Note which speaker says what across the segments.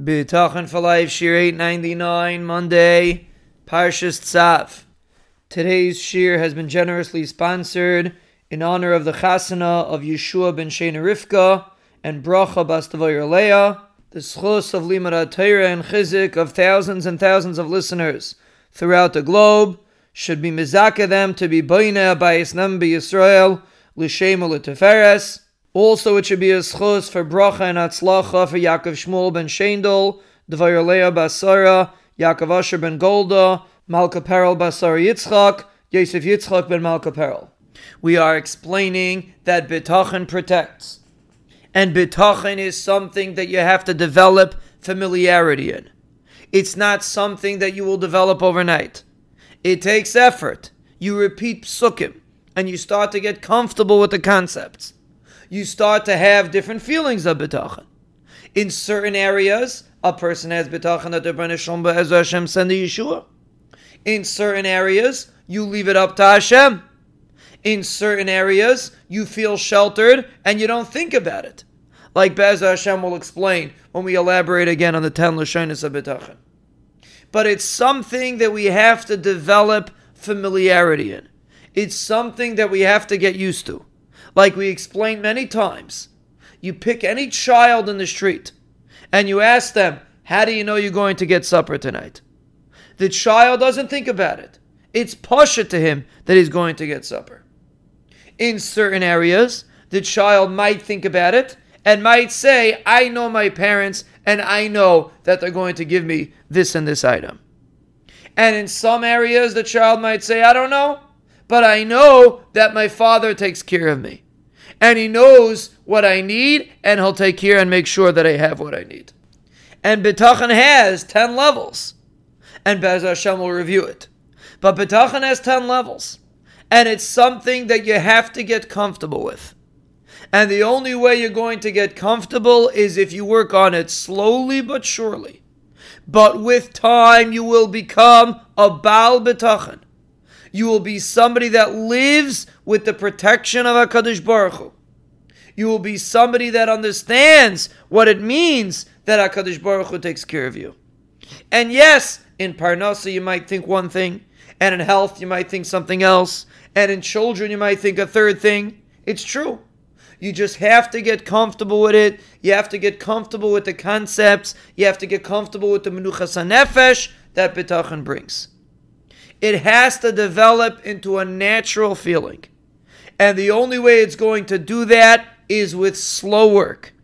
Speaker 1: Bitachon for Life, Shiur 899, Monday, Parshas Tzav. Today's Shir has been generously sponsored in honor of the Chasana of Yeshua ben Shena Rivka and Bracha Bastavoyer Leah, the zchus of Limud Torah and Chizuk of thousands and thousands of listeners throughout the globe should be mizaka them to be boine abayis nam Yisrael l'shem u'leteferes, also, it should be a zchus for bracha and atzlacha for Yaakov Shmuel ben Shendel, Dvar Leah Basara, Yaakov Asher ben Golda, Malka Perel Basara Yitzchak, Yosef Yitzchak ben Malka Perel. We are explaining that bitachon protects. And bitachon is something that you have to develop familiarity in. It's not something that you will develop overnight. It takes effort. You repeat psukim, and you start to get comfortable with the concepts you start to have different feelings of bitachon. In certain areas, a person has bitachon that the as Hashem send Yeshua. In certain areas, you leave it up to Hashem. In certain areas, you feel sheltered and you don't think about it. Like Bez Hashem will explain when we elaborate again on the ten lashonos of bitachon. But it's something that we have to develop familiarity in. It's something that we have to get used to. Like we explained many times, you pick any child in the street and you ask them, How do you know you're going to get supper tonight? The child doesn't think about it. It's pasha to him that he's going to get supper. In certain areas, the child might think about it and might say, I know my parents and I know that they're going to give me this and this item. And in some areas, the child might say, I don't know but I know that my Father takes care of me. And He knows what I need, and He'll take care and make sure that I have what I need. And Bitachon has 10 levels. And Bez Hashem will review it. But Bitachon has 10 levels. And it's something that you have to get comfortable with. And the only way you're going to get comfortable is if you work on it slowly but surely. But with time, you will become a Baal Bitachon. You will be somebody that lives with the protection of HaKadosh Baruch Hu. You will be somebody that understands what it means that HaKadosh Baruch Hu takes care of you. And yes, in Parnasa you might think one thing, and in health you might think something else, and in children you might think a third thing. It's true. You just have to get comfortable with it. You have to get comfortable with the concepts. You have to get comfortable with the menuchas nefesh that bitachon brings. It has to develop into a natural feeling. And the only way it's going to do that is with slow work.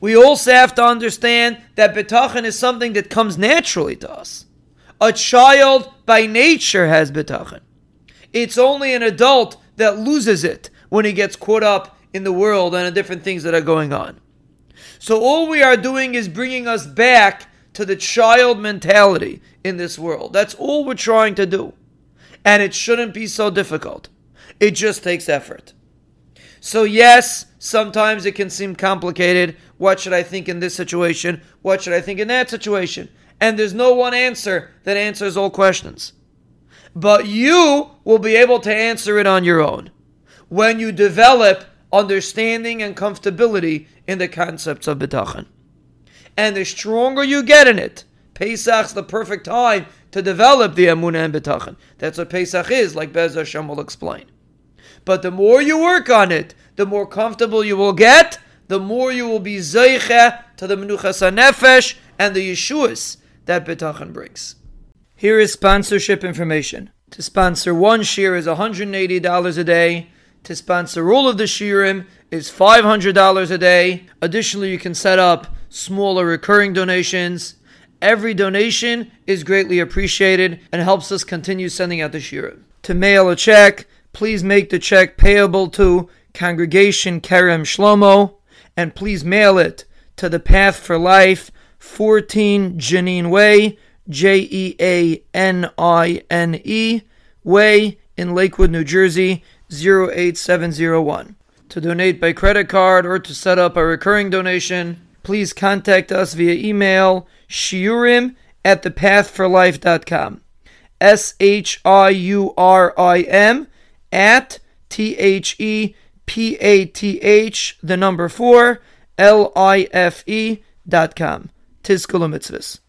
Speaker 1: We also have to understand that bitachon is something that comes naturally to us. A child by nature has bitachon. It's only an adult that loses it when he gets caught up in the world and the different things that are going on. So all we are doing is bringing us back to the child mentality in this world. That's all we're trying to do. And it shouldn't be so difficult. It just takes effort. So, yes, sometimes it can seem complicated. What should I think in this situation? What should I think in that situation? And there's no one answer that answers all questions. But you will be able to answer it on your own when you develop understanding and comfortability in the concepts of bitachon and the stronger you get in it, Pesach's the perfect time to develop the Emunah and Bitachon. That's what Pesach is, like Bez Hashem will explain. But the more you work on it, the more comfortable you will get, the more you will be Zeiche to the Menuchas HaNefesh and the Yeshuas that Bitachon brings. Here is sponsorship information. To sponsor one shiur is $180 a day. To sponsor all of the shiurim is $500 a day. Additionally, you can set up smaller recurring donations. Every donation is greatly appreciated and helps us continue sending out the shira. To mail a check, please make the check payable to Congregation Kerem Shlomo, and please mail it to the Path for Life, 14 Jeanine Way, J E A N I N E Way in Lakewood, New Jersey, 08701. To donate by credit card or to set up a recurring donation, please contact us via email shiurim at thepathforlife.com. S H I U R I M at T H E P A T H, the number four, L I F E dot com. Tizkula.